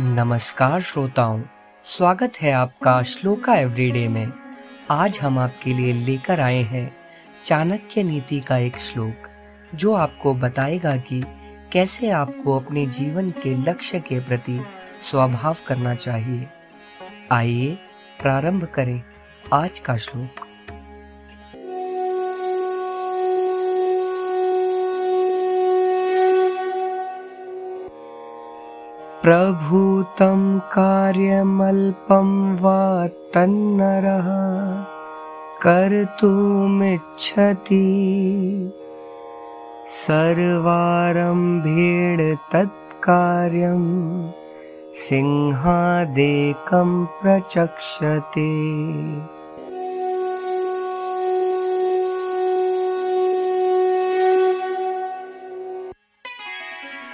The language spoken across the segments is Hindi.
नमस्कार श्रोताओं, स्वागत है आपका श्लोका एवरीडे में। आज हम आपके लिए लेकर आए हैं चाणक्य नीति का एक श्लोक, जो आपको बताएगा कि कैसे आपको अपने जीवन के लक्ष्य के प्रति स्वभाव करना चाहिए। आइए प्रारंभ करें आज का श्लोक। प्रभूतं कार्यमल्पं वा तन्नरः कर्तुमिच्छति। सर्वारम्भेण तत्कार्यं सिंहादेकं प्रचक्षते।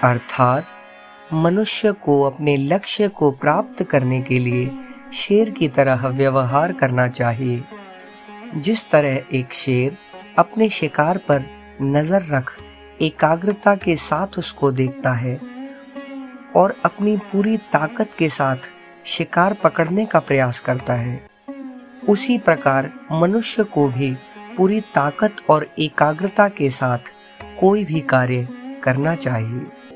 अर्थात मनुष्य को अपने लक्ष्य को प्राप्त करने के लिए शेर की तरह व्यवहार करना चाहिए। जिस तरह एक शेर अपने शिकार पर नज़र रख, एकाग्रता के साथ उसको देखता है और अपनी पूरी ताकत के साथ शिकार पकड़ने का प्रयास करता है, उसी प्रकार मनुष्य को भी पूरी ताकत और एकाग्रता के साथ कोई भी कार्य करना चाहिए।